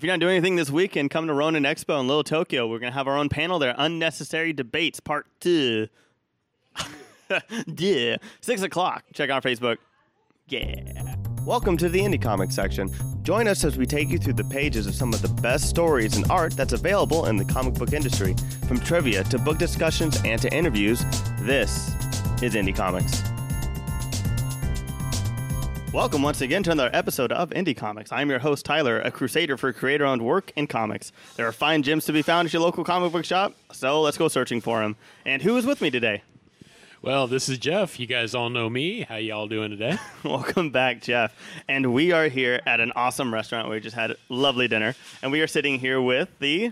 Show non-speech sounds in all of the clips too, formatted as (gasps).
If you're not doing anything this weekend, come to Ronin Expo in Little Tokyo. We're going to have our own panel there Unnecessary Debates, Part 2. (laughs) yeah. 6 o'clock. Check out Facebook. Yeah. Welcome to the Indie Comics section. Join us as we take you through the pages of some of the best stories and art that's available in the comic book industry. From trivia to book discussions and to interviews, this is Indie Comics. Welcome once again to another episode of Indie Comics. I'm your host, Tyler, a crusader for creator owned work in comics. There are fine gems to be found at your local comic book shop, so let's go searching for them. And who is with me today? Well, this is Jeff. You guys all know me. How y'all doing today? (laughs) Welcome back, Jeff. And we are here at an awesome restaurant where we just had a lovely dinner. And we are sitting here with the.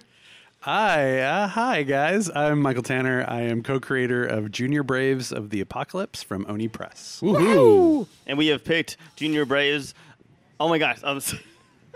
Hi, uh, hi guys. I'm Michael Tanner. I am co-creator of Junior Braves of the Apocalypse from Oni Press. Woohoo! And we have picked Junior Braves. Oh my gosh. I'm so,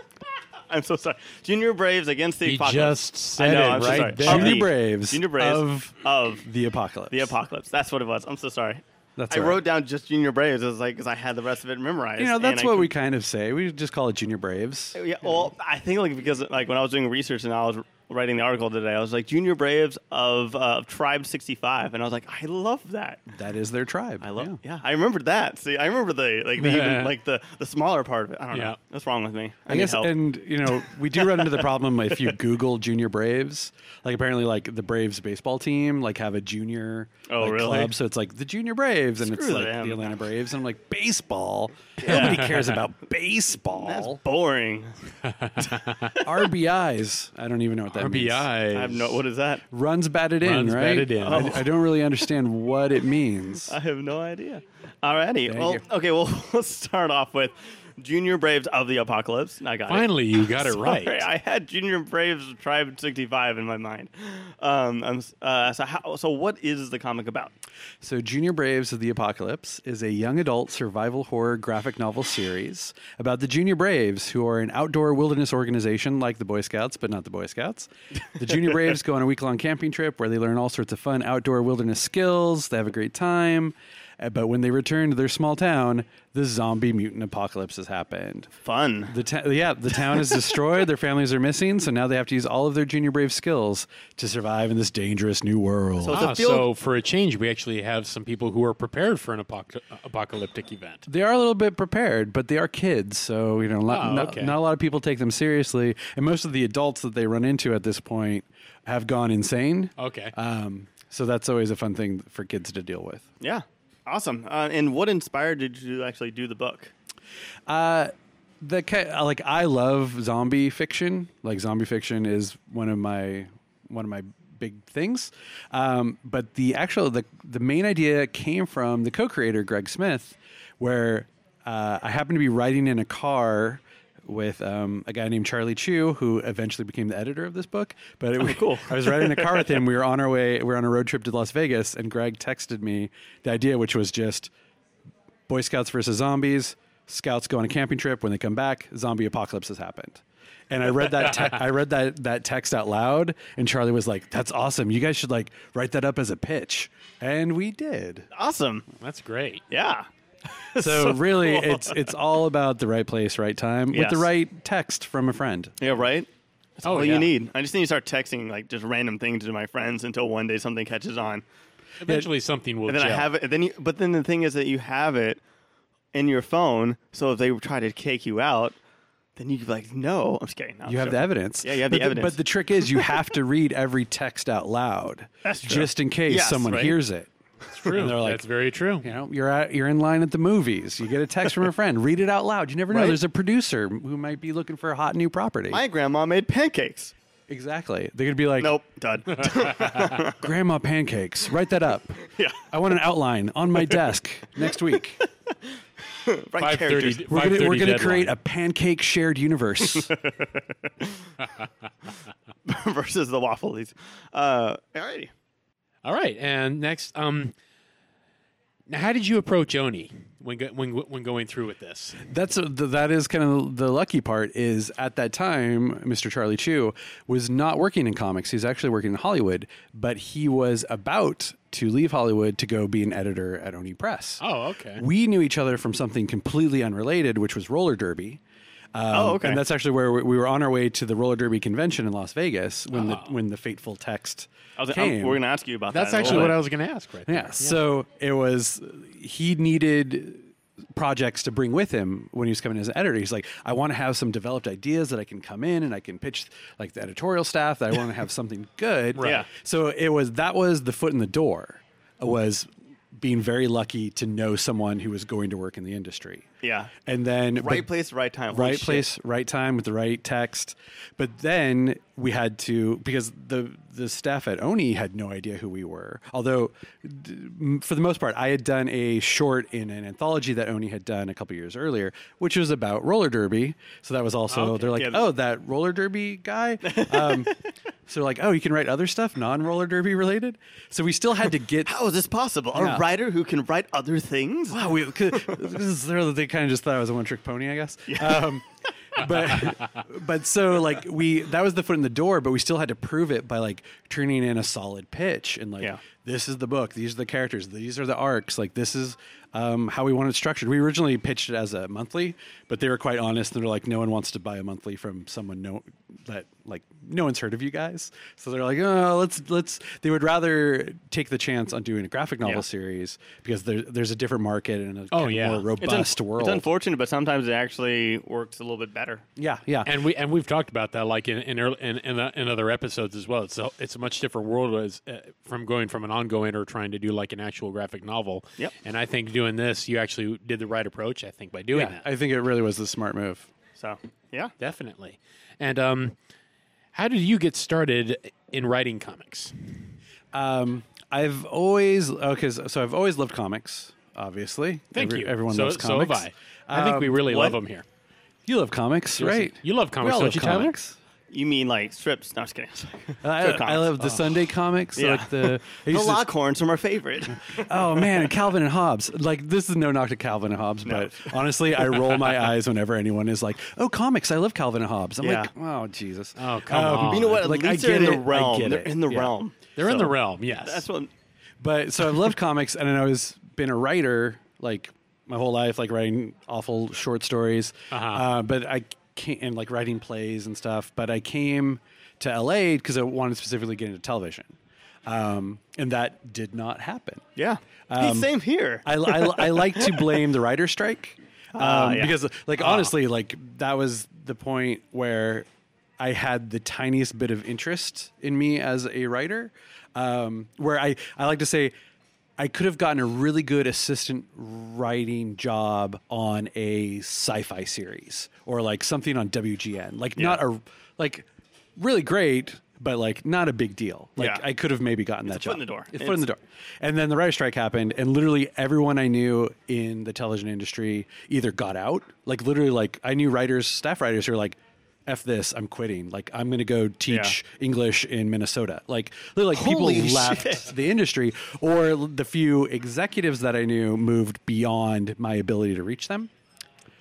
(laughs) I'm so sorry. Junior Braves against the He Apocalypse. just said I know, it I'm so right sorry. there. Of Junior the- Braves Junior Braves of of the Apocalypse. the Apocalypse. That's what it was. I'm so sorry. That's I all right. wrote down just Junior Braves. It was like because I had the rest of it memorized. You know, that's and I what we kind of say. We just call it Junior Braves. Yeah, well, I think like because like when I was doing research and I was writing the article today, I was like Junior Braves of uh, of Tribe 65, and I was like, I love that. That is their tribe. I love. Yeah. Yeah, I remembered that. See, I remember the like the even, like the the smaller part of it. I don't know. What's wrong with me? I need guess, help. and you know, we do run into the problem if you Google Junior Braves. Like apparently, like the Braves baseball team, like have a junior Oh, like, really? club. So it's like the Junior Braves, and it's like them. the Atlanta Braves. And I'm like, baseball. Nobody cares about (laughs) baseball. That's boring. (laughs) RBIs. I don't even know what that means. RBI. I have no. What is that? Runs batted in, Runs right? batted in. I, I don't really understand what it means. (laughs) I have no idea. Alrighty. Thank well, you. okay. Well, (laughs) let's start off with Junior Braves of the Apocalypse. I got it. Finally, you got (laughs) it right. I had Junior Braves Tribe 65 in my mind. Um, I'm, uh, so, how, so, what is the comic about? So, Junior Braves of the Apocalypse is a young adult survival horror graphic novel series about the Junior Braves, who are an outdoor wilderness organization like the Boy Scouts, but not the Boy Scouts. The Junior (laughs) Braves go on a week long camping trip where they learn all sorts of fun outdoor wilderness skills. They have a great time. Uh, But when they return to their small town, the zombie mutant apocalypse has happened. Fun. The ta- yeah, the town is destroyed. their families are missing, so now they have to use all of their Junior Brave skills to survive in this dangerous new world. So Ah, field- so for a change, we actually have some people who are prepared for an apoc- apocalyptic event. They are a little bit prepared, but they are kids, so you know, not, Oh, not, not a lot of people take them seriously, and most of the adults that they run into at this point have gone insane. Okay. Um, so that's always a fun thing for kids to deal with. Yeah. Awesome. Uh, and what inspired did you to actually do the book? Uh, the like I love zombie fiction. Like zombie fiction is one of my one of my big things. Um, but the actual the the main idea came from the co-creator Greg Smith, where uh, I happened to be riding in a car with um, a guy named Charlie Chu, who eventually became the editor of this book. But it, Oh, cool. I was riding in a car with him. (laughs) We were on our way. We were on a road trip to Las Vegas, and Greg texted me the idea, which was just Boy Scouts versus zombies. Scouts go on a camping trip. When they come back, zombie apocalypse has happened. And I read that te- I read that that text out loud, and Charlie was like, "That's awesome! You guys should like write that up as a pitch." And we did. Awesome. That's great. Yeah. (laughs) So, really, cool. it's it's all about the right place, right time, with the right text from a friend. Yeah, right? That's Oh, all yeah. you need. I just need to start texting like just random things to my friends until one day something catches on. Eventually, something will And then I have it. And then you, but then the thing is that you have it in your phone. So if they try to take you out, then you could be like, no. I'm just kidding. No, You have sure. the evidence. Yeah, you have the but evidence. but the trick is, you have to read every text out loud, (laughs) That's true. just in case Yes, someone right? hears it. It's true. And they're like, That's very true. You know, you're at, you're in line at the movies. You get a text from a friend. Read it out loud. You never know. Right. There's a producer who might be looking for a hot new property. My grandma made pancakes. exactly. They're gonna be like, Nope, done. (laughs) "Grandma pancakes." Write that up. (laughs) yeah, I want an outline on my desk next week. (laughs) right 5:30. We're gonna, we're gonna create a pancake shared universe. versus the waffles. Uh, alrighty. All right, and next, um, now how did you approach Oni when when when going through with this? That's a, that is kind of the lucky part. Is at that time, Mr. Charlie Chu was not working in comics. He's actually working in Hollywood, but he was about to leave Hollywood to go be an editor at Oni Press. Oh, okay. We knew each other from something completely unrelated, which was roller derby. Um, Oh, okay. And that's actually where we, we were on our way to the roller derby convention in Las Vegas when the when the fateful text I was, I'm- came. we're going to ask you about That's that. That's actually what. I was going to ask, right? Yeah. So it was he needed projects to bring with him when he was coming as an editor. He's like, I want to have some developed ideas that I can come in and I can pitch like the editorial staff that I want to have something (laughs) good. Right. Yeah. So it was that was the foot in the door. Was being very lucky to know someone who was going to work in the industry. Yeah. And then Right place, right time. Holy right shit. place, right time with the right text. But then we had to because the the staff at Oni had no idea who we were. Although, for the most part, I had done a short in an anthology that Oni had done a couple years earlier, which was about roller derby. So that was also Okay. they're like, Yeah. oh, that roller derby guy. Um, (laughs) so they're like, oh, you can write other stuff non roller derby related. So we still had to get How is this possible? Yeah. A writer who can write other things? Wow, we, 'cause (laughs) this is- they kind of just thought I was a one trick pony, I guess. Um, but but so like we that was the foot in the door, but we still had to prove it by like turning in a solid pitch and like Yeah. this is the book, these are the characters, these are the arcs, like this is um, how we want it structured. We originally pitched it as a monthly, but they were quite honest and they're like, no one wants to buy a monthly from someone no that like no one's heard of you guys. So they're like, oh, let's let's. They would rather take the chance on doing a graphic novel Yeah. series because there, there's a different market and a Oh, yeah. more It's, un- robust world. it's unfortunate, but sometimes it actually works a little bit better. yeah, yeah. And we and we've talked about that like in in early, in, in, uh, in other episodes as well. It's a, it's a much different world as uh, from going from an ongoing or trying to do like an actual graphic novel. Yep. And I think doing this, you actually did the right approach. I think by doing yeah, that, I think it really was the smart move. So, yeah. definitely. And um, how did you get started in writing comics? Um, I've always okay, so so I've always loved comics. Obviously, Thank Every- you. Everyone so, loves So have comics. I. I think we Um, really what? love them here. You love comics, right? You love comics, don't you, Tyler? comics. You mean like strips? No, I'm just kidding. (laughs) I, Strip I comics. love the Sunday comics, Yeah. like the. (laughs) I The used to- Lockhorns are my favorite. (laughs) Oh man, Calvin and Hobbes. Like this is no knock to Calvin and Hobbes, but honestly, I roll my eyes whenever anyone is like, "Oh, comics! I love Calvin and Hobbes." I'm Yeah. like, "Oh Jesus!" Oh, come on. you know what? At Like, I least they're get in the it. I realm. get They're it. in the Yeah. realm. They're in So, the realm. Yes. That's what. But so I've loved comics, and I was been a writer like my whole life, like writing awful short stories. Uh-huh. Uh, but I came and like writing plays and stuff. But I came to LA because I wanted to specifically get into television, um, and that did not happen. Yeah. hey, same here. (laughs) I, I, I like to blame the writer strike um, Ah, yeah. because, like, honestly, like that was the point where I had the tiniest bit of interest in me as a writer. Um, where I, I like to say, I could have gotten a really good assistant writing job on a sci-fi series or like something on WGN. Like not a like really great, but like not a big deal. Like Yeah. I could have maybe gotten that a foot job. in the door. It's a foot in the door. And then the writer strike happened, and literally everyone I knew in the television industry either got out, like literally, like I knew writers, staff writers who were like, "F this, I'm quitting. Like I'm going to go teach English in Minnesota." Like literally, like Holy people left the industry, or the few executives that I knew moved beyond my ability to reach them.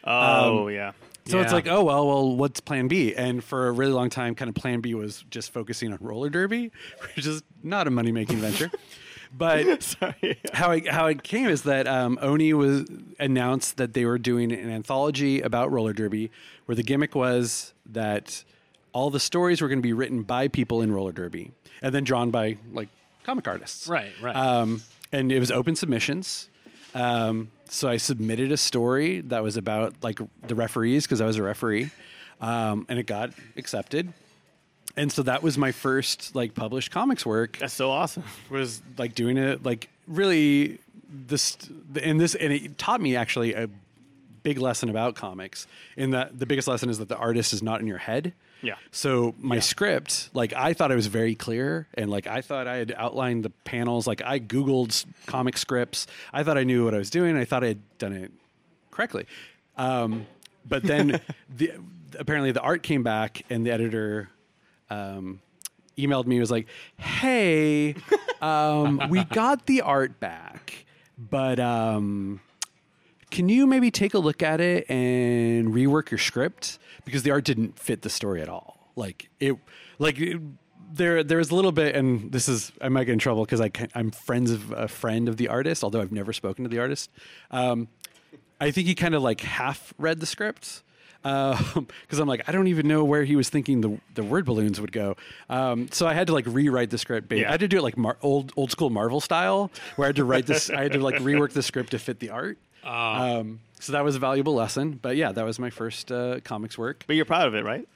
oh um, yeah. So it's like, oh well, well, what's Plan B? And for a really long time, kind of Plan B was just focusing on roller derby, (laughs) which is not a money making venture. But (laughs) Sorry. how it, how it came is that um, Oni was announced that they were doing an anthology about roller derby, where the gimmick was that all the stories were going to be written by people in roller derby and then drawn by like comic artists. Right, right. Um, and it was open submissions. Um, so I submitted a story that was about like the referees because I was a referee, um, and it got accepted. And so that was my first like published comics work. That's so awesome. was like doing it like really this and this and it taught me actually a big lesson about comics in that the biggest lesson is that the artist is not in your head. Yeah. so my script like i thought i was very clear and like i thought i had outlined the panels. Like i googled comic scripts. I thought i knew what i was doing. I thought i had done it correctly. Um, but then (laughs) the, apparently the art came back and the editor um, emailed me was like hey um, we (laughs) got the art back but um, can you maybe take a look at it and rework your script? Because the art didn't fit the story at all. Like it like it, there there's a little bit and this is i might get in trouble because I, I'm friends of a friend of the artist although i've never spoken to the artist. Um, i think he kind of like half read the script (laughs) because I'm like I don't even know where he was thinking the the word balloons would go. Um, so I had to like rewrite the script. Yeah. I had to do it like Mar- old old school Marvel style, where I had to write this. I had to like rework the script to fit the art. Um, so that was a valuable lesson. But yeah, that was my first uh, comics work. But you're proud of it, right?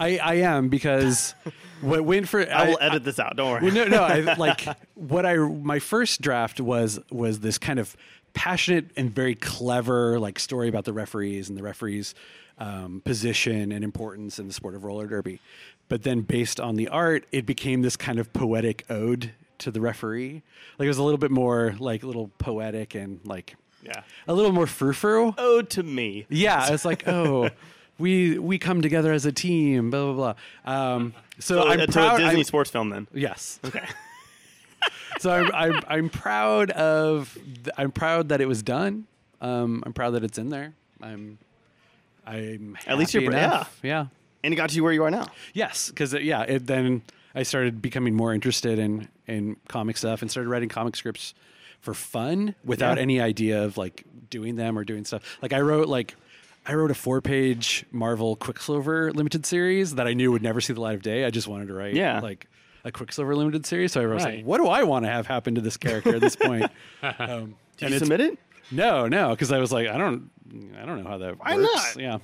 I, I am because (laughs) what for I will edit this out. Don't worry. well, no, no. I (laughs) like what I my first draft was was this kind of passionate and very clever like story about the referees and the referees' um, position and importance in the sport of roller derby. But then, based on the art, it became this kind of poetic ode to the referee. Like it was a little bit more like a little poetic and like Yeah. a little more frou frou. Ode to me. Yeah, it's like (laughs) oh. We we come together as a team, blah blah blah. Um, so, So, I'm uh, to proud. a Disney I'm- sports film then. Yes. Okay. (laughs) (laughs) so I'm, I'm I'm proud of I'm proud that it was done. Um, I'm proud that it's in there. I'm I'm At least you're enough. yeah And it got you where you are now. yes because yeah it, then I started becoming more interested in in comic stuff and started writing comic scripts for fun without Yeah. any idea of like doing them or doing stuff. Like I wrote like. I wrote a four-page Marvel Quicksilver limited series that I knew would never see the light of day. I just wanted to write Yeah. like a Quicksilver limited series. So I was Right. like, "What do I want to have happen to this character at this point?" (laughs) um, Did you it's- submit it? No, no, because I was like, I don't, I don't know how that Why works. not? Yeah,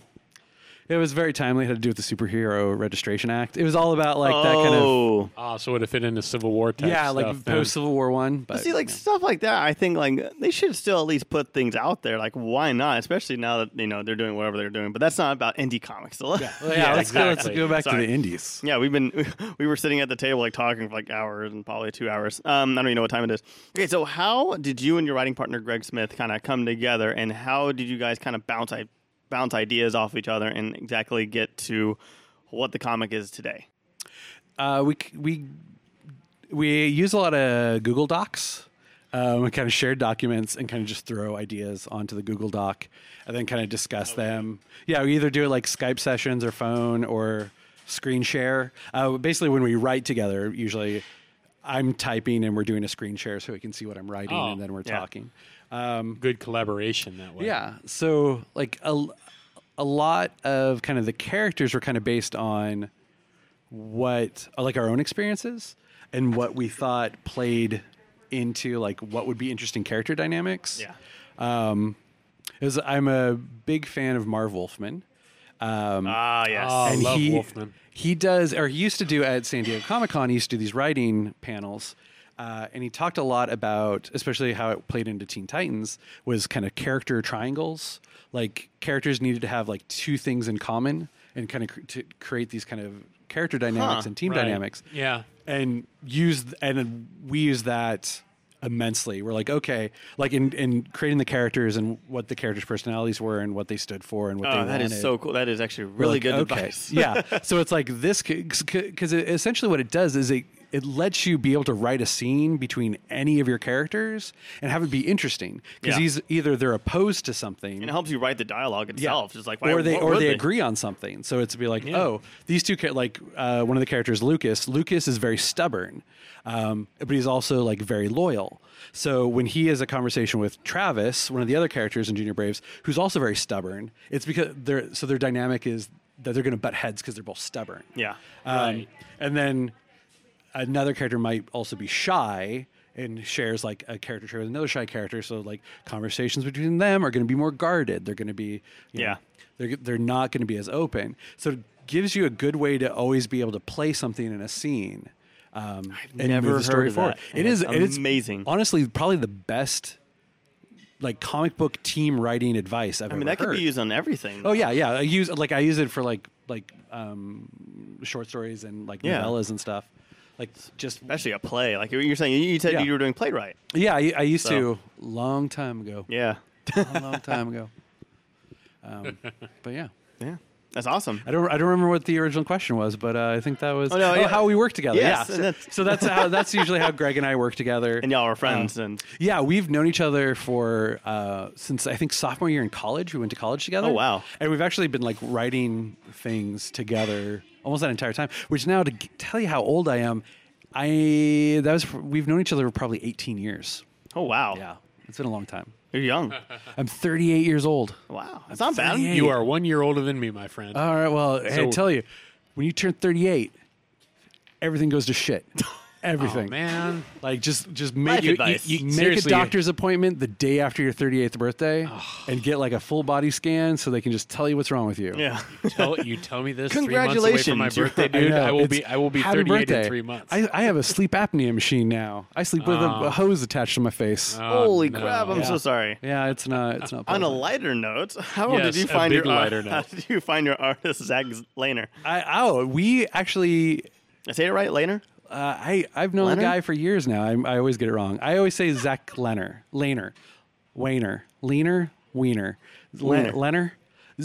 it was very timely. It had to do with the Superhero Registration Act. It was all about like that kind of oh. Ah, so would it fit into Civil War type yeah, stuff like then? post Civil War one. But But see, like yeah. stuff like that, I think like they should still at least put things out there. Like, why not? Especially now that you know they're doing whatever they're doing. But that's not about indie comics. So yeah, (laughs) well, yeah, Yeah, let's, go, let's exactly. go back Sorry. to the indies. Yeah, we've been (laughs) we were sitting at the table like talking for like hours and probably two hours. Um, I don't even know what time it is. Okay, so how did you and your writing partner Greg Smith kind of come together, and how did you guys kind of bounce i- bounce ideas off each other and exactly get to what the comic is today? Uh, we we we use a lot of Google Docs. Um, we kind of share documents and kind of just throw ideas onto the Google Doc, and then kind of discuss them. Yeah, we either do it like Skype sessions or phone or screen share. Uh, basically, when we write together, usually I'm typing and we're doing a screen share so we can see what I'm writing, Oh, and then we're yeah. talking. good collaboration that way. Yeah. So like a, a lot of kind of the characters were kind of based on what like our own experiences and what we thought played into like what would be interesting character dynamics. Yeah. Um, it was, I'm a big fan of Marv Wolfman. Um, Ah, yes. Oh, and love he Wolfman. he does or he used to do at San Diego Comic Con. He used to do these writing panels, uh, and he talked a lot about, especially how it played into Teen Titans, was kind of character triangles. Like characters needed to have like two things in common, and kind of cr- to create these kind of character dynamics Huh, and team Right. dynamics Yeah. and use and we use that immensely. We're like, okay, like in in creating the characters and what the characters' personalities were and what they stood for and what Oh, they that is wanted. so cool. That is actually really like, good okay. advice. yeah. (laughs) So it's like this because essentially what it does is it it lets you be able to write a scene between any of your characters and have it be interesting because Yeah. he's either they're opposed to something And it helps you write the dialogue itself. Just like why, or they or would they, agree on something. So it's to be like, oh, these two like uh, one of the characters, Lucas. Lucas is very stubborn, um, but he's also like very loyal. So when he has a conversation with Travis, one of the other characters in Junior Braves, who's also very stubborn, it's because they're so their dynamic is that they're going to butt heads because they're both stubborn. Yeah. Um, Right. And then another character might also be shy and shares like a character trait with another shy character. So like conversations between them are going to be more guarded. They're going to be, you know, Yeah. they're they're not going to be as open. So it gives you a good way to always be able to play something in a scene. Um, and never move the story heard of forward. that, It and it's it is amazing. Honestly, probably the best like comic book team writing advice I've I mean, that could be used on everything. Oh yeah, yeah. I use like I use it for like like um, short stories and like Yeah. novellas and stuff. Like just Especially a play. Like you're saying, you- you said Yeah. you were doing playwright. yeah, I, I used So- to long time ago. Yeah. a long (laughs) time ago. Um, but yeah, Yeah. That's awesome. I don't I don't remember what the original question was, but uh, I think that was Oh, no, yeah. how we work together. Yes, yeah, so that's- so that's how that's usually how Greg and I work together. And y'all are friends. Uh, and Yeah, we've known each other for uh, since I think sophomore year in college. We went to college together. Oh, wow. And we've actually been like writing things together almost that entire time. Which now to g- tell you how old I am, I that was we've known each other for probably 18 years. oh wow. Yeah, it's been a long time. You're young. (laughs) I'm 38 years old. Wow, that's not bad. 38. You are one year older than me, my friend. All right. Well, hey, I So- tell you, when you turn 38, everything goes to shit. (laughs) oh Everything. man, Like just just make Life you, advice. you- you make a Seriously. doctor's appointment the day after your 38th birthday and get like a full body scan so they can just tell you what's wrong with you. Yeah. (laughs) tell you tell me this. Three months away from my Congratulations. birthday, (laughs) I dude. know. I, will It's- be I will be happy 38 birthday. in three months. I, I have a sleep apnea machine now. I sleep with a, Oh. a hose attached to my face. Oh, Holy no. crap! I'm Yeah. so sorry. yeah, it's not. It's not. On a pleasant. lighter note, how Yes, did you a find big your uh, lighter How (laughs) note. did you find your artist Zach Lehner? I oh we actually I say it right, Lehner? Uh, I I've known Leonard? the guy for years now. I, I always get it wrong. I always say Zach Leonard, Lehner, Wayner, Leaner, Wiener, Wiener. Le- Leonard.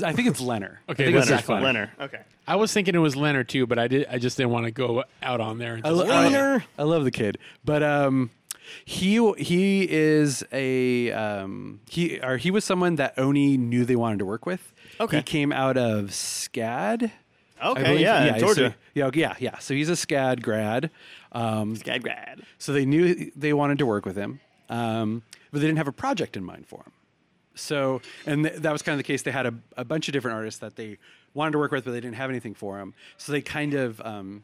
I think it's Leonard. Okay, I think it's Leonard. Zach Leonard. Leonard. Okay. I was thinking it was Leonard too, but I did. I just didn't want to go out on there. And I, just- lo- I- Leonard. I love the kid, but um, he he is a um, he or he was someone that Oni knew they wanted to work with. Okay. he came out of SCAD. Okay. believe. Yeah. so- Georgia. yeah, okay, yeah, yeah. So he's a SCAD grad. Um, Skag grad. so they knew they wanted to work with him, um, but they didn't have a project in mind for him. So, and th- that was kind of the case. They had a, a bunch of different artists that they wanted to work with, but they didn't have anything for him. So they kind of um,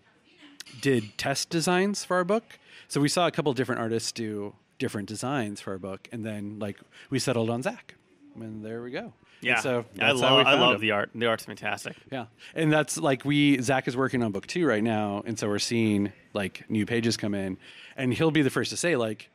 did test designs for our book. So we saw a couple different artists do different designs for our book, and then like we settled on Zach, and there we go. Yeah. And so I that's how we love. I love him. the art. The art's fantastic. Yeah, and that's like we Zach is working on book two right now, and so we're seeing like new pages come in, and he'll be the first to say like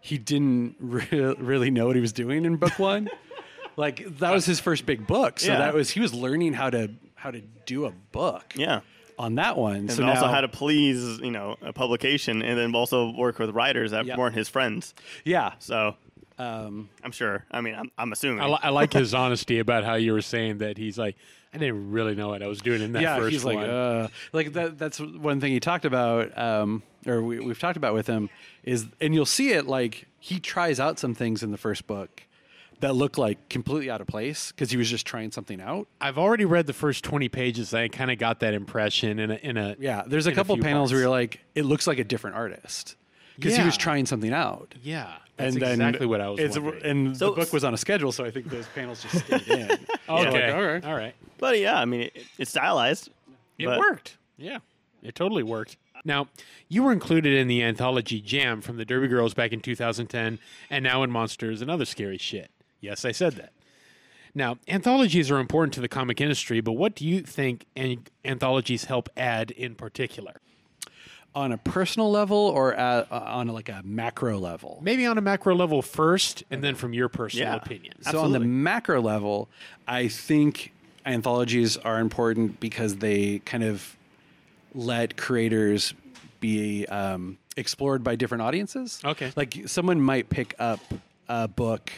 he didn't (laughs) re- really know what he was doing in book one. (laughs) like that was his first big book, so Yeah. that was he was learning how to how to do a book Yeah. on that one. And so also now- how to please, you know, a publication, and then also work with writers that Yeah. weren't his friends. yeah. So Um, I'm sure. I mean, I'm, I'm assuming. I, li- I like his honesty about how you were saying that he's like, I didn't really know what I was doing in that yeah, first he's one. like, uh, like that. That's one thing he talked about, um, or we, we've talked about with him is, and you'll see it like he tries out some things in the first book that look like completely out of place because he was just trying something out. I've already read the first twenty pages. I kind of got that impression in a in a Yeah, there's a couple few panels where you're like, it looks like a different artist because he was trying something out. yeah. That's and then exactly what I was. it's- wondering. And So- the book was on a schedule, so I think those panels just stayed in. (laughs) Oh, okay, like, all right. all right. but yeah, I mean, it, it's stylized. It but- worked. Yeah, it totally worked. Now, you were included in the anthology Jam from the Derby Girls back in 2010, and now in Monsters and Other Scary Shit. Yes, I said that. Now, anthologies are important to the comic industry, but what do you think an- anthologies help add in particular? On a personal level or at, uh, on like a macro level. Maybe on a macro level first, and then from your personal Yeah. opinion. So on the macro level, I think anthologies are important because they kind of let creators be um, explored by different audiences. Okay. like someone might pick up a book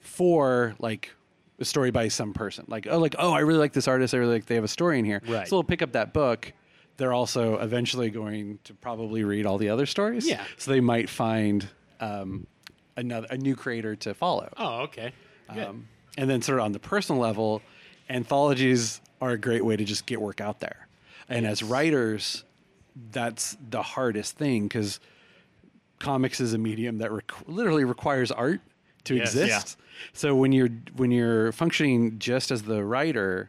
for like a story by some person. Like oh, like oh, I really like this artist. I really like they have a story in here. Right. So they'll pick up that book. They're also eventually going to probably read all the other stories. Yeah. So they might find um, another a new creator to follow. Oh, okay. Good. Um, and then, sort of on the personal level, anthologies are a great way to just get work out there. And as writers, that's the hardest thing because comics is a medium that requ- literally requires art to Yes. exist. So when you're when you're functioning just as the writer,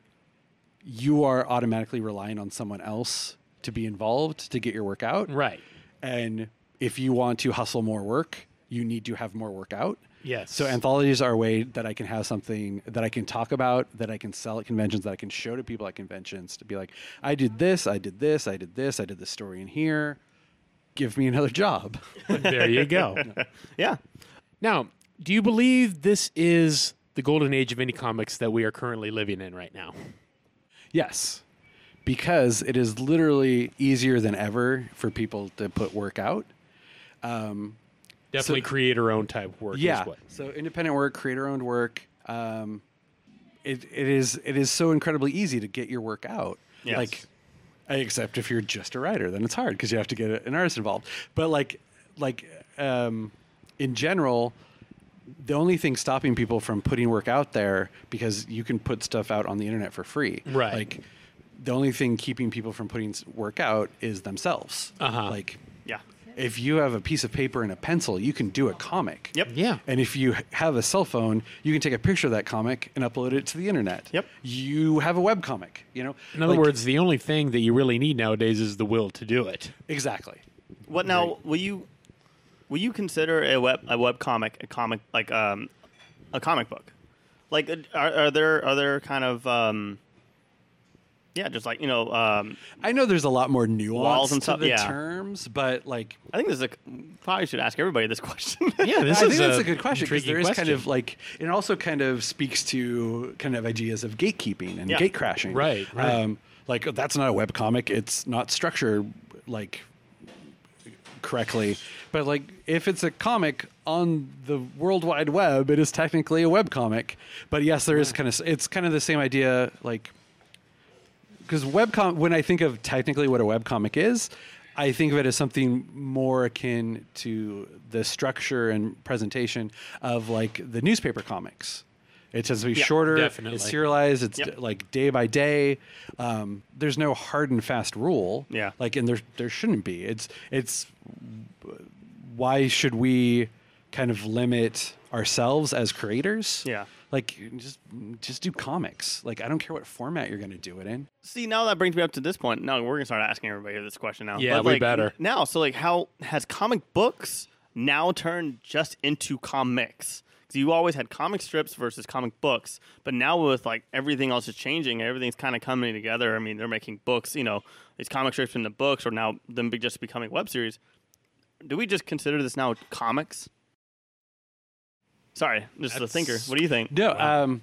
you are automatically relying on someone else to be involved to get your work out. right. And if you want to hustle more work, you need to have more work out. Yes. So anthologies are a way that I can have something that I can talk about, that I can sell at conventions, that I can show to people at conventions to be like, I did this, I did this, I did this, I did this story in here. Give me another job. (laughs) there you go. (laughs) Yeah. Now, do you believe this is the golden age of indie comics that we are currently living in right now? yes. Because it is literally easier than ever for people to put work out. Definitely create creator owned type of work. yeah. So independent work, creator owned work. Um, it, it is it is so incredibly easy to get your work out. Yes. Like, except if you're just a writer, then it's hard because you have to get an artist involved. But like like um, in general, the only thing stopping people from putting work out there because you can put stuff out on the internet for free. Right. Like the only thing keeping people from putting work out is themselves. Uh-huh. Like Yeah. if you have a piece of paper and a pencil, you can do a comic. Yep. Yeah. And if you have a cell phone, you can take a picture of that comic and upload it to the internet. Yep. You have a web comic, you know? In other Like- words, the only thing that you really need nowadays is the will to do it. exactly. What now? Will you will you consider a web a web comic a comic like um a comic book? Like uh, are, are there are there kind of um yeah just like you know um I know there's a lot more nuance Walls and to stuff, the yeah. terms, but like I think this is a probably should ask everybody this (laughs) question. Yeah, this I is think that's a a good question because intriguing there is kind question. of like it also kind of speaks to kind of ideas of gatekeeping and Yeah. gate crashing. Right, right. Um, like that's not a web comic. It's not structured like correctly. But like if it's a comic on the World Wide Web, it is technically a web comic. But yes, there is kind of it's kind of the same idea like because webcom when I think of technically what a webcomic is, I think of it as something more akin to the structure and presentation of like the newspaper comics. It tends to be Yeah, shorter, definitely. it's serialized, it's Yep. d- like day by day. Um, there's no hard and fast rule. Yeah. Like and there there shouldn't be. It's it's why should we kind of limit ourselves as creators? Yeah. Like just just do comics. Like I don't care what format you're going to do it in. See, now that brings me up to this point. Now we're gonna start asking everybody this question now. Yeah, But, we like, better. now. So like, how has comic books now turned just into comics? Because you always had comic strips versus comic books, but now with like everything else is changing, everything's kind of coming together. I mean, they're making books. You know, these comic strips into books, or now them be just becoming web series. Do we just consider this now comics? Sorry, just a thinker. What do you think? No, um,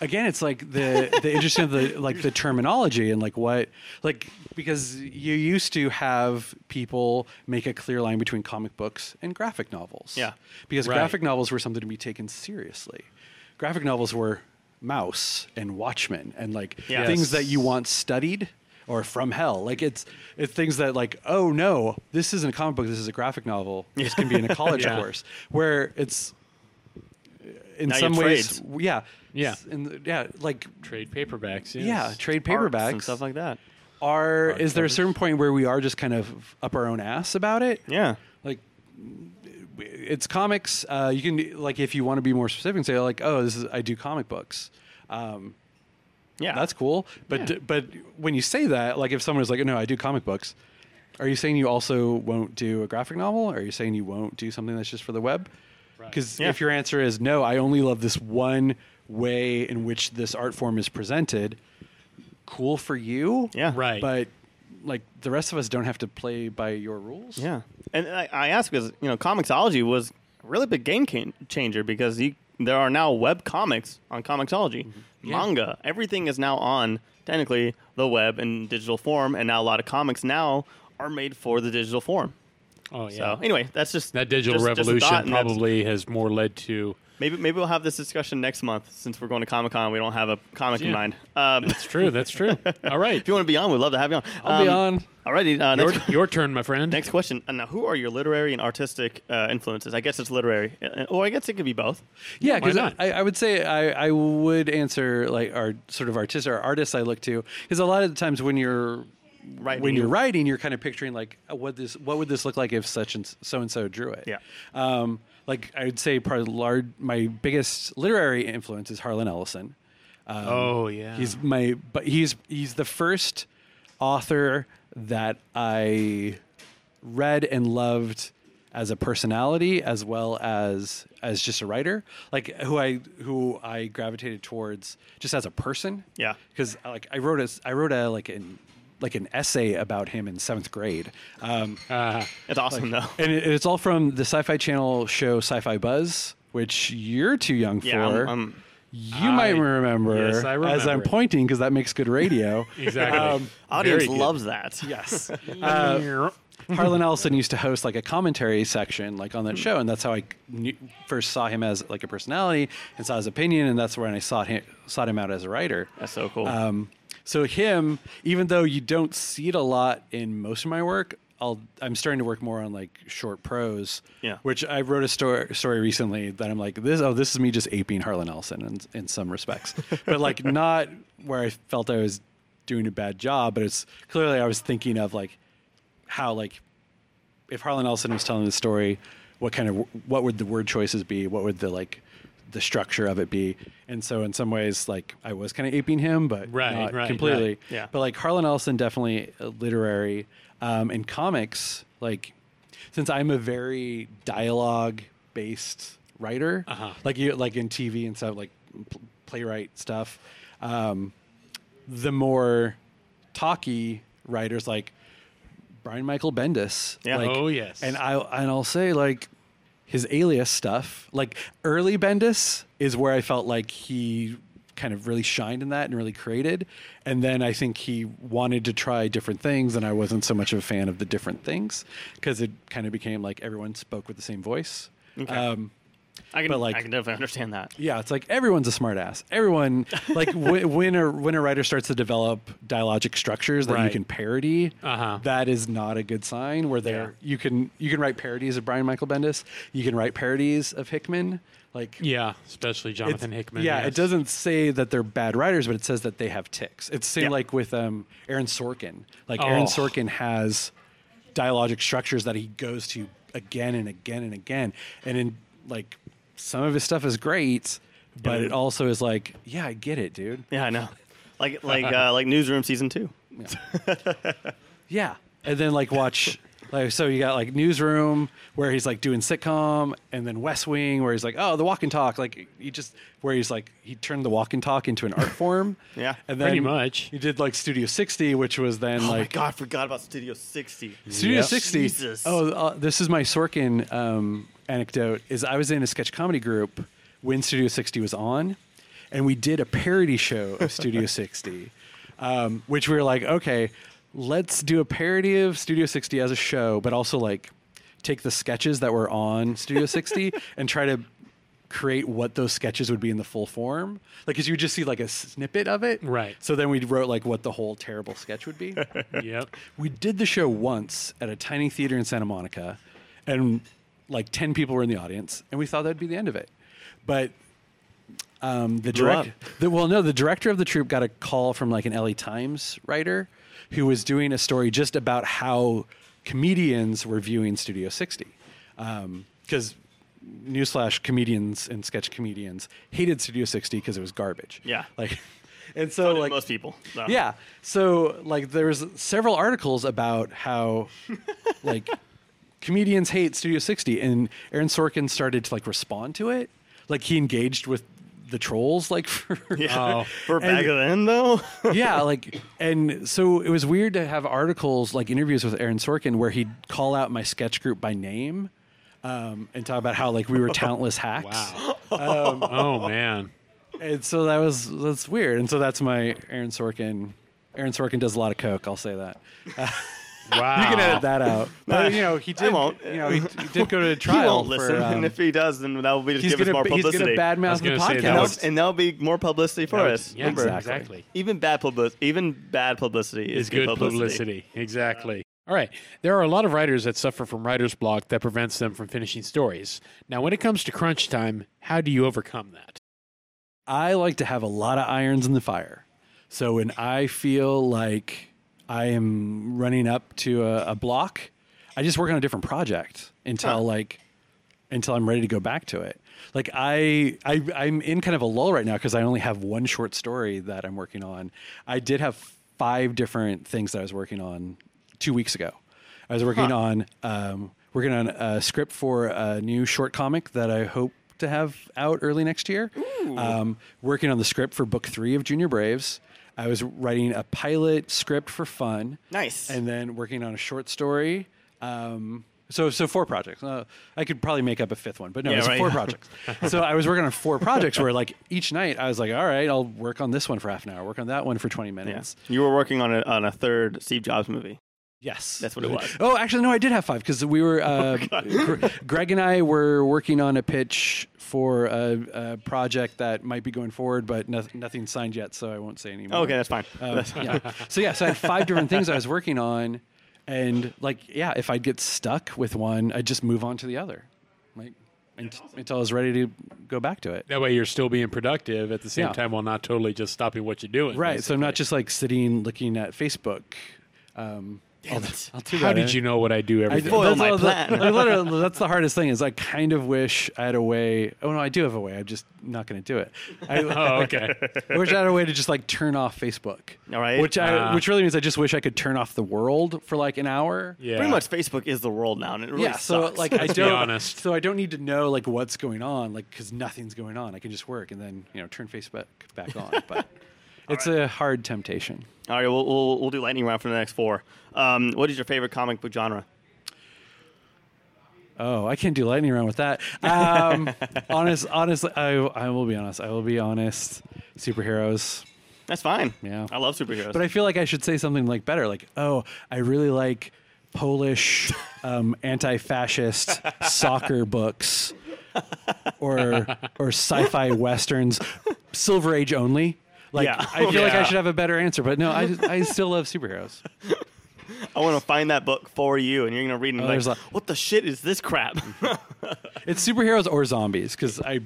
again, it's like the the interesting of the (laughs) like the terminology and like what like because you used to have people make a clear line between comic books and graphic novels. Yeah. because Right. graphic novels were something to be taken seriously. Graphic novels were Maus and Watchmen and like Yes. things that you want studied or from hell. Like it's it's things that like oh no, this isn't a comic book. This is a graphic novel. This can be in a (laughs) college Yeah. course where it's in Now some ways, trades. yeah, Yeah. And yeah, like Trade paperbacks. Yes. yeah, trade paperbacks and stuff like that. Are is there a certain point where we are just kind of up our own ass about it? Yeah. Like it's comics. Uh, you can like if you want to be more specific, and say like, oh, this is I do comic books. Um, Yeah. that's cool. But Yeah. d- but when you say that, like if someone is like, no, I do comic books. Are you saying you also won't do a graphic novel? Are you saying you won't do something that's just for the web? Because Yeah. if your answer is no, I only love this one way in which this art form is presented, cool for you. Yeah. Right. But like the rest of us don't have to play by your rules. Yeah, and I, I ask because you know Comixology was a really big game can- changer because you, there are now web comics on Comixology, Mm-hmm. manga, everything is now on technically the web in digital form, and now a lot of comics now are made for the digital form. Oh yeah. So anyway, that's just that digital just- just revolution thought, and that's- probably has more led to. maybe maybe we'll have this discussion next month since we're going to Comic Con. We don't have a comic in mind. Um, That's true. That's true. (laughs) All right. if you want to be on, we'd love to have you on. I'll be Um, on. Alrighty, uh, Your, your turn, my friend. Next question. Uh, now, who are your literary and artistic uh, influences? I guess it's literary, uh, or I guess it could be both. Yeah, why because not? I, I would say I, I would answer like our sort of artists or artists I look to because a lot of the times when you're Writing. when you're writing, you're kind of picturing like uh, what this what would this look like if such and so and so drew it. Yeah. Um, like I would say, probably large, my biggest literary influence is Harlan Ellison. Um, Oh, yeah. he's my but he's he's the first author that I read and loved as a personality as well as as just a writer like who i who i gravitated towards just as a person Yeah. because like i wrote a i wrote a like an like an essay about him in seventh grade um Uh, It's awesome, though. and it, it's all from the sci-fi channel show sci-fi buzz which you're too young Yeah, I'm- for I'm- you might remember, yes, I as I'm pointing because that makes good radio. (laughs) exactly. Um, Audience good. loves that. yes. (laughs) Uh, Harlan Ellison used to host like a commentary section like on that show, and that's how I knew, first saw him as like a personality and saw his opinion, and that's when I sought him sought him out as a writer. That's so cool. Um, so him, even though you don't see it a lot in most of my work, I'll I'm starting to work more on like short prose. Yeah. Which I wrote a story story recently that I'm like this. Oh, this is me just aping Harlan Ellison in in some respects, (laughs) but like not where I felt I was doing a bad job. But it's clearly I was thinking of like how like if Harlan Ellison was telling the story, what kind of what would the word choices be? What would the like the structure of it be? And so in some ways, like I was kind of aping him, but Right, not right, completely. right. Yeah. But like Harlan Ellison, definitely uh, literary. Um, in comics, like since I'm a very dialogue based writer, Uh-huh. like you like in TV and stuff, like playwright stuff. Um, the more talky writers like Brian Michael Bendis. Yeah. like- Oh, yes. And I and I'll say like his alias stuff, like early Bendis is where I felt like he kind of really shined in that and really created. And then I think he wanted to try different things and I wasn't so much of a fan of the different things because it kind of became like everyone spoke with the same voice. Okay. Um, I can, But, like- I can definitely understand that. yeah, it's like everyone's a smartass. Everyone (laughs) like w- when a when a writer starts to develop dialogic structures that you can parody, Uh-huh. that is not a good sign. Where there you can you can write parodies of Brian Michael Bendis, you can write parodies of Hickman. Like Yeah, especially Jonathan Hickman. Yeah, yes. it doesn't say that they're bad writers, but it says that they have tics. It's same Yeah. like with um, Aaron Sorkin. Like Aaron Oh. Sorkin has dialogic structures that he goes to again and again and again, and in like some of his stuff is great, but Yeah. it also is like, yeah, I get it, dude. Yeah, I know. (laughs) Like like (laughs) uh, like Newsroom season two. (laughs) Yeah, and then like watch. Like, so you got like Newsroom where he's like doing sitcom, and then West Wing where he's like, oh, the walk and talk. Like he just where he's like he turned the walk and talk into an art form. Yeah. and then Pretty much. He did like Studio 60, which was then Oh my like god, I forgot about Studio 60. Studio Yep. 60. Jesus. Oh, uh, this is my Sorkin um, anecdote. Is I was in a sketch comedy group when Studio 60 was on, and we did a parody show of Studio (laughs) 60, um, which we were like, okay, let's do a parody of Studio 60 as a show, but also like take the sketches that were on Studio 60 (laughs) and try to create what those sketches would be in the full form. Like, because you would just see like a snippet of it. Right. So then we wrote like what the whole terrible sketch would be. (laughs) Yep. We did the show once at a tiny theater in Santa Monica, and like ten people were in the audience, and we thought that'd be the end of it. But um, the director, well, no, the director of the troupe got a call from like an LA Times writer who was doing a story just about how comedians were viewing Studio 60, because. Newsflash: Comedians and sketch comedians hated Studio 60 because it was garbage. Yeah. like, (laughs) and so Like like most people. so. yeah. So like there's several articles about how (laughs) like comedians hate Studio 60 and Aaron Sorkin started to like respond to it. Like he engaged with the trolls like (laughs) for Yeah. (laughs) For back then though. (laughs) yeah, like and so it was weird to have articles like interviews with Aaron Sorkin where he'd call out my sketch group by name um, and talk about how like we were talentless hacks. Wow. oh man. And so that was that's weird. And so that's my Aaron Sorkin. Aaron Sorkin does a lot of coke. I'll say that. Wow. You can edit that out. (laughs) But you know, he did. won't. You know, he, he did go to (laughs) he trial. won't listen, for, um, and if he does, then that will be just he's give us gonna more he's publicity. gonna badmouth was the gonna and, that that'll, was- and that'll be more publicity for us. Yeah, Remember, Exactly. exactly. even bad publicity, even bad publicity is is good publicity. Exactly. All right. There are a lot of writers that suffer from writer's block that prevents them from finishing stories. Now, when it comes to crunch time, how do you overcome that? I like to have a lot of irons in the fire. So when I feel like I am running up to a, a block, I just work on a different project until Huh. like until I'm ready to go back to it. Like I, I I'm in kind of a lull right now because I only have one short story that I'm working on. I did have five different things that I was working on two weeks ago. I was working Huh. on um, working on a script for a new short comic that I hope to have out early next year. Um, working on the script for book three of Junior Braves. I was writing a pilot script for fun Nice. and then working on a short story. Um, so, so four projects. Uh, I could probably make up a fifth one, but no, Yeah, it's right. four (laughs) projects. so I was working on four projects where, like, each night I was like, "All right, I'll work on this one for half an hour, work on that one for twenty minutes. yeah. minutes." You were working on a on a third Steve Jobs movie. Yes, That's what it was. Oh, actually, no, I did have five because we were. (laughs) Uh, Gr- Greg and I were working on a pitch for a, a project that might be going forward, but no, nothing's signed yet, so I won't say anymore. Okay, that's fine. Um, That's- yeah. So yeah, so I had five different things I was working on, and like yeah, if I'd get stuck with one, I'd just move on to the other, like unt- until I was ready to go back to it. That way you're still being productive at the same Yeah. time while not totally just stopping what you're doing. Right. So I'm not just like sitting looking at Facebook. Um, Damn it. I'll do How that. did you know what I do every I, day? Foil that's, my plan. like, (laughs) literally, that's the hardest thing. Is I kind of wish I had a way. Oh no, I do have a way. I'm just not going to do it. I, (laughs) oh, okay. I wish I had a way to just like turn off Facebook. All right. Which I, Ah. which really means I just wish I could turn off the world for like an hour. Yeah. Pretty much Facebook is the world now, and it really yeah. So sucks. like I (laughs) Let's be don't. honest. So I don't need to know like what's going on, like because nothing's going on. I can just work and then you know turn Facebook back on. But it's a hard temptation. All right, we'll, we'll, we'll do lightning round for the next four. Um, what is your favorite comic book genre? Oh, I can't do lightning round with that. Um, (laughs) honest, honestly, I I will be honest. I will be honest. Superheroes. That's fine. Yeah. I love superheroes. But I feel like I should say something like better, like, oh, I really like Polish um, (laughs) anti-fascist soccer books, or or sci-fi westerns, Silver Age only. Like, Yeah. I feel like I should have a better answer, but no, I, (laughs) I still love superheroes. I want to find that book for you, and you're gonna read it. And Oh, be there's like, a- what the shit is this crap? (laughs) It's superheroes or zombies because I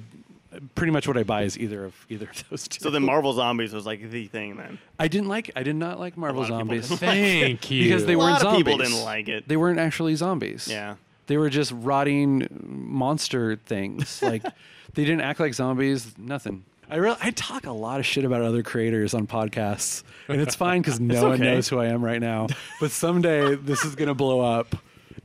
pretty much what I buy is either of either of those two. so then Marvel Zombies was like the thing then. I didn't like. I did not like Marvel lot of zombies didn't (laughs) Thank you. because they A weren't lot of zombies. people didn't like it. They weren't actually zombies. Yeah. They were just rotting monster things. Like they didn't act like zombies. Nothing. I really I talk a lot of shit about other creators on podcasts, and it's fine because (laughs) no one knows who I am right now. But someday this is gonna blow up,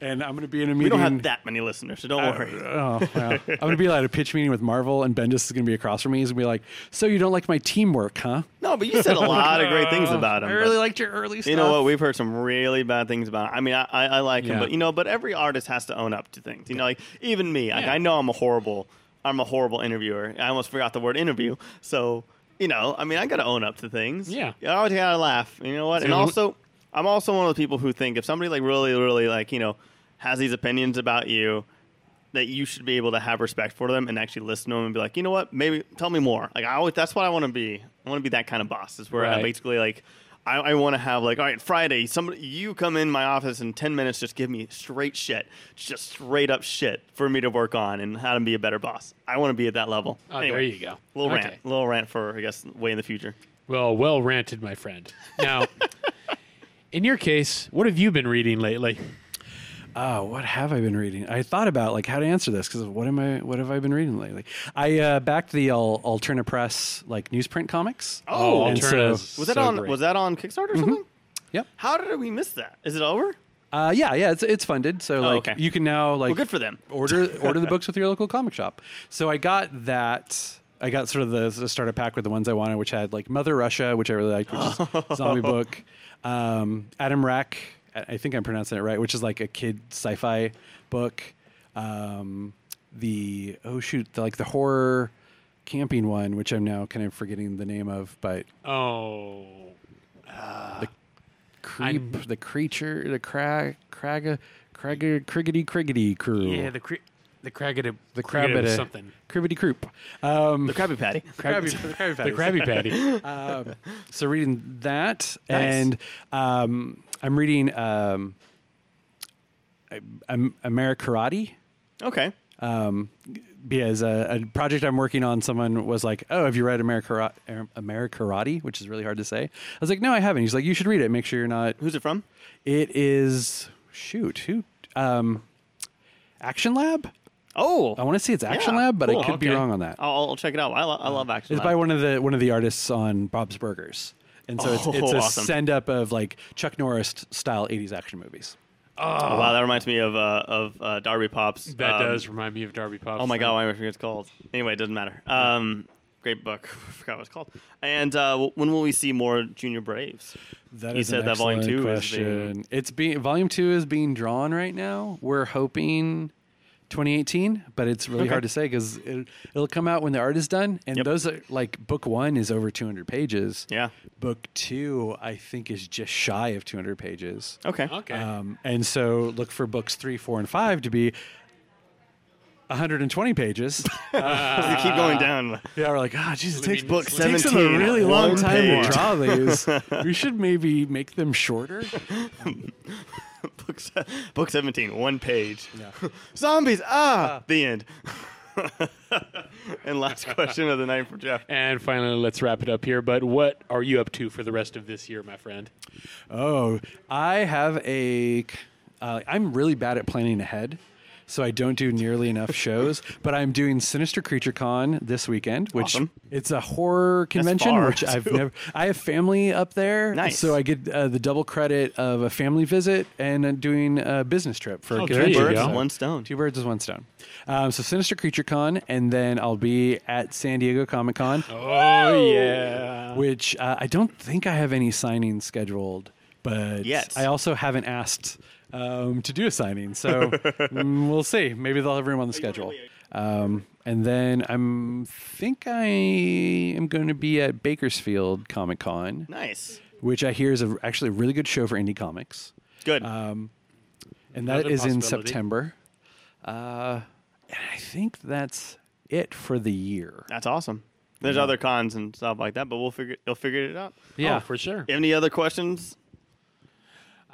and I'm gonna be in a meeting. We don't have that many listeners, so don't I- worry. oh, well. I'm gonna be at a pitch meeting with Marvel, and Bendis is gonna be across from me. He's gonna be like, "So you don't like my teamwork, huh?" No, but you said a lot of great things (laughs) oh, about him. I really liked your early stuff. You know what? We've heard some really bad things about. Him. I mean, I, I, I like him, but you know, but every artist has to own up to things. You know, like even me. Like I know I'm a horrible, I'm a horrible interviewer. I almost forgot the word interview. So you know, I mean, I got to own up to things. Yeah. I always gotta laugh. You know what? And So- also, I'm also one of the people who think if somebody like really, really like you know has these opinions about you. That you should be able to have respect for them and actually listen to them and be like, you know what, maybe tell me more. Like I always, that's what I want to be. I want to be that kind of boss. Is where I Right. basically like I, I want to have like, all right, Friday, somebody you come in my office in ten minutes, just give me straight shit, just straight up shit for me to work on and how to be a better boss. I want to be at that level. Oh, Anyway, there you go. Little Okay. rant, little rant for I guess way in the future. Well, well ranted, my friend. Now, (laughs) in your case, what have you been reading lately? Oh, what have I been reading? I thought about like how to answer this because what am I? What have I been reading lately? I uh, backed the Al- Alterna Press like newsprint comics. Oh, and so- Was that so on? great. Was that on Kickstarter or something? Yep. How did we miss that? Is it over? Uh, yeah, yeah, it's it's funded, so like okay. you can now like Well, good for them. (laughs) order order the books with your local comic shop. So I got that. I got sort of the, the starter pack with the ones I wanted, which had like Mother Russia, which I really liked, which is (laughs) a zombie book. Um, Adam Rack, I I think I'm pronouncing it right, which is like a kid sci-fi book. Um, the oh shoot, the, like the horror camping one, which I'm now kind of forgetting the name of, but Oh, the creep, I'm- the creature, the crag, crag, crag, criggity criggity crew. yeah, the cre- the Craggedy, the Craggedy crabbity, something. cribbity croop. Um, The Krabby Patty. Krabby, The Krabby Patty. (laughs) um, so reading that, Nice. and um, I'm reading um, Amerikarate. Okay. Um, because a, a project I'm working on, someone was like, "Oh, have you read Amerikarate?" Amerikarate, which is really hard to say. I was like, "No, I haven't." He's like, "You should read it. Make sure you're not." Who's it from? It is shoot who um, Action Lab. Oh, I want to say it's Action Yeah, Lab, but cool. I could be wrong on that. I'll, I'll check it out. I, lo- I love action. It's Lab. by one of the one of the artists on Bob's Burgers, and so it's, Oh, it's a awesome. send up of like Chuck Norris style '80s action movies. Oh, wow, that reminds me of uh, of uh, Darby Pops. That um, does remind me of Darby Pops. Oh my god, why am I forget what it's called. Anyway, it doesn't matter. Um, great book. (laughs) I forgot what it's called. And uh, when will we see more Junior Braves? That You is said an that volume excellent two is question. being- It's being volume two is being drawn right now. We're hoping 2018, but it's really Okay. hard to say because it, it'll come out when the art is done. And Yep. those are like book one is over 200 pages. Yeah. Book two, I think, is just shy of 200 pages. Okay. Okay. Um, and so look for books three, four, and five to be 120 pages. (laughs) you keep going down. yeah, we're like, ah, Jesus, it takes, Book it takes them a really long time page." to draw these. (laughs) we should maybe make them shorter. (laughs) (laughs) book, se- book 17, one page. (laughs) Zombies. Ah, the end. (laughs) and last question of the night for Jeff. And finally, let's wrap it up here. But what are you up to for the rest of this year, my friend? Oh, I have a. Uh, I'm really bad at planning ahead, so I don't do nearly enough shows. (laughs) But I'm doing Sinister Creature Con this weekend, which Awesome. it's a horror convention, far, which I've (laughs) never. I have family up there, Nice. so I get uh, the double credit of a family visit and uh, doing a business trip for Oh, a there convention. you Birds. So- one stone. Two birds is one stone. Um, so Sinister Creature Con, and then I'll be at San Diego Comic Con, (gasps) Oh yeah. which uh, I don't think I have any signings scheduled, but Yet. I also haven't asked um, to do a signing, so (laughs) mm, we'll see. Maybe they'll have room on the schedule. Um, and then I'm think I am going to be at Bakersfield Comic Con, Nice. which I hear is a, actually a really good show for indie comics, Good. Um, and that Another is in possibility. September. Uh, and I think that's it for the year. That's awesome. There's other cons and stuff like that, but we'll figure you'll figure it out. Oh, for sure. Any other questions?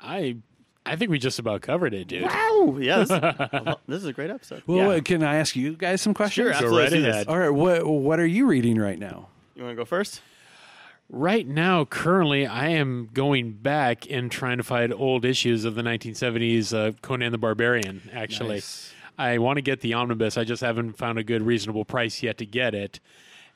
I I think we just about covered it, dude. Wow. Yeah, this, (laughs) this is a great episode. Well, yeah. uh, can I ask you guys some questions? Sure, absolutely. right Let's do this. ahead. All right, what what are you reading right now? You want to go first? Right now, currently, I am going back and trying to find old issues of the 1970s uh, Conan the Barbarian. Actually, Nice. I want to get the omnibus. I just haven't found a good, reasonable price yet to get it,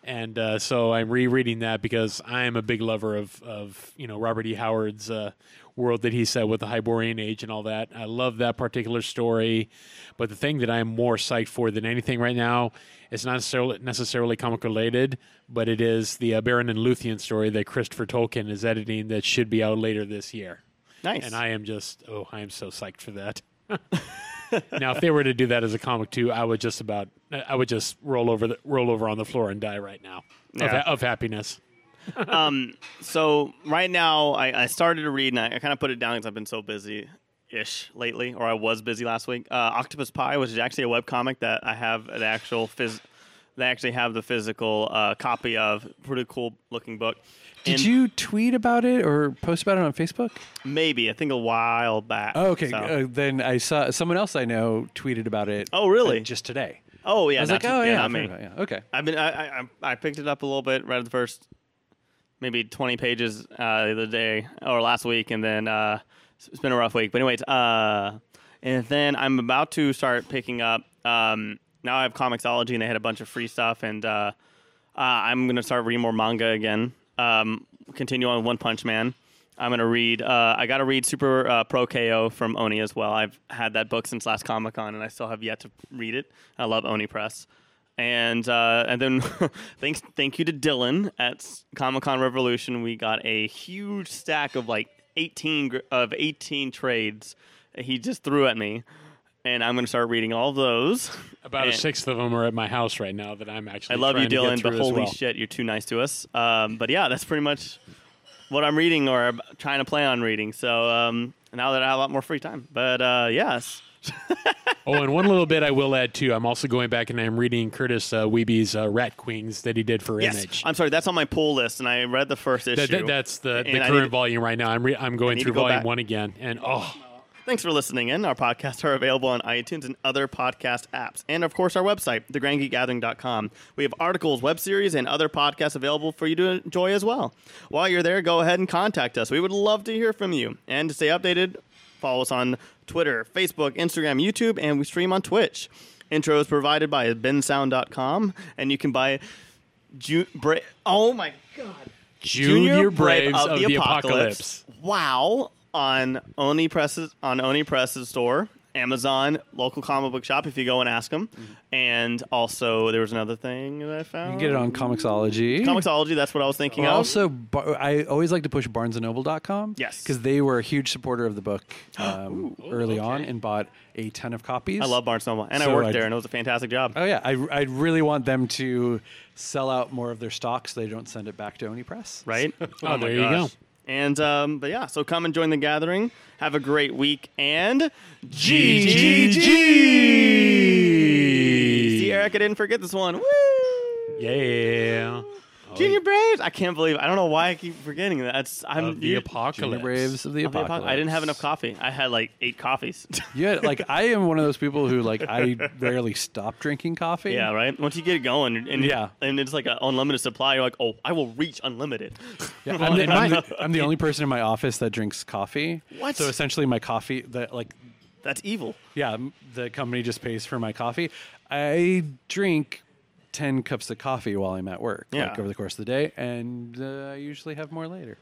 and uh, so I'm rereading that because I am a big lover of of you know Robert E. Howard's uh, world that he set with the Hyborian Age and all that. I love that particular story, but the thing that I'm more psyched for than anything right now is not necessarily, necessarily comic related, but it is the uh, Beren and Lúthien story that Christopher Tolkien is editing that should be out later this year. Nice. And I am just, oh, I am so psyched for that. (laughs) (laughs) now, if they were to do that as a comic too, I would just about, I would just roll over the roll over on the floor and die right now of, Yeah. ha- of happiness. (laughs) so right now, I, I started to read, and I, I kind of put it down because I've been so busy ish lately, or I was busy last week. Uh, Octopus Pie, which is actually a web comic that I have an actual phys. They actually have the physical uh, copy of. Pretty cool looking book. Did And you tweet about it or post about it on Facebook? Maybe I think a while back. Oh, okay. So- Uh, then I saw someone else I know tweeted about it. Oh, really? just today. oh yeah. I was like, oh yeah, not I've heard me. about it, yeah. Okay. I've been I, I I- I picked it up a little bit, read the first maybe twenty pages uh, the other day or last week, and then uh, it's been a rough week. But anyways, uh, and then I'm about to start picking up. Um, now I have Comixology, and they had a bunch of free stuff, and uh, uh, I'm gonna start reading more manga again. Um, continue on One Punch Man. I'm gonna read. Uh, I got to read Super uh, Pro KO from Oni as well. I've had that book since last Comic Con, and I still have yet to read it. I love Oni Press, and uh, and then (laughs) thanks thank you to Dylan at Comic Con Revolution. We got a huge stack of like 18 gr- of 18 trades. He just threw at me, and I'm gonna start reading all those. About a sixth of them are at my house right now that I'm actually. I love you, to Dylan, but holy well. shit, you're too nice to us. Um, but yeah, that's pretty much what I'm reading or I'm trying to plan on reading. So um, now that I have a lot more free time. But uh, yes. (laughs) Oh, and one little bit I will add too. I'm also going back and I'm reading Kurtis uh, Wiebe's uh, Rat Queens that he did for Yes. Image. I'm sorry, that's on my pull list, and I read the first issue. That, that- that's the, the current volume right now. I'm re- I'm going through go volume back. one again, and oh, Thanks for listening in. Our podcasts are available on iTunes and other podcast apps. And of course, our website, thegrandgeekgathering.com. We have articles, web series, and other podcasts available for you to enjoy as well. While you're there, go ahead and contact us. We would love to hear from you. And to stay updated, follow us on Twitter, Facebook, Instagram, YouTube, and we stream on Twitch. Intro is provided by bensound.com, and you can buy. Ju- Bra- oh my god. Junior, Braves of, the, apocalypse. Wow, on Oni Press's on Oni Press's store, Amazon, local comic book shop. If you go and ask them, and also there was another thing that I found. You can get it on Comixology. Comixology. That's what I was thinking of. Also, bar- I always like to push BarnesandNoble.com. Yes. because they were a huge supporter of the book (gasps) um, early on and bought a ton of copies. I love Barnes and Noble, and I So worked I- there, and it was a fantastic job. Oh yeah, I, I really want them to sell out more of their stock so they don't send it back to Oni Press. right? (laughs) Oh, there you go. And um, but yeah, so come and join the gathering. Have a great week and GGG. See, Eric, I didn't forget this one. Woo! Yeah. Oh, Junior Braves. I can't believe. I don't know why I keep forgetting that. It's I'm Of the you- apocalypse. Junior Braves of the of the apoc- apocalypse. I didn't have enough coffee. I had like eight coffees. (laughs) Yeah, like I am one of those people who like I (laughs) rarely stop drinking coffee. yeah, right. Once you get it going, and Yeah. and it's like an unlimited supply. You're like, oh, I will reach unlimited. (laughs) Yeah, I'm, the, I'm, the, I'm the only person in my office that drinks coffee. What? So essentially, my coffee that like That's evil. yeah, m- the company just pays for my coffee. I drink ten cups of coffee while I'm at work, Yeah. like over the course of the day, and uh, I usually have more later.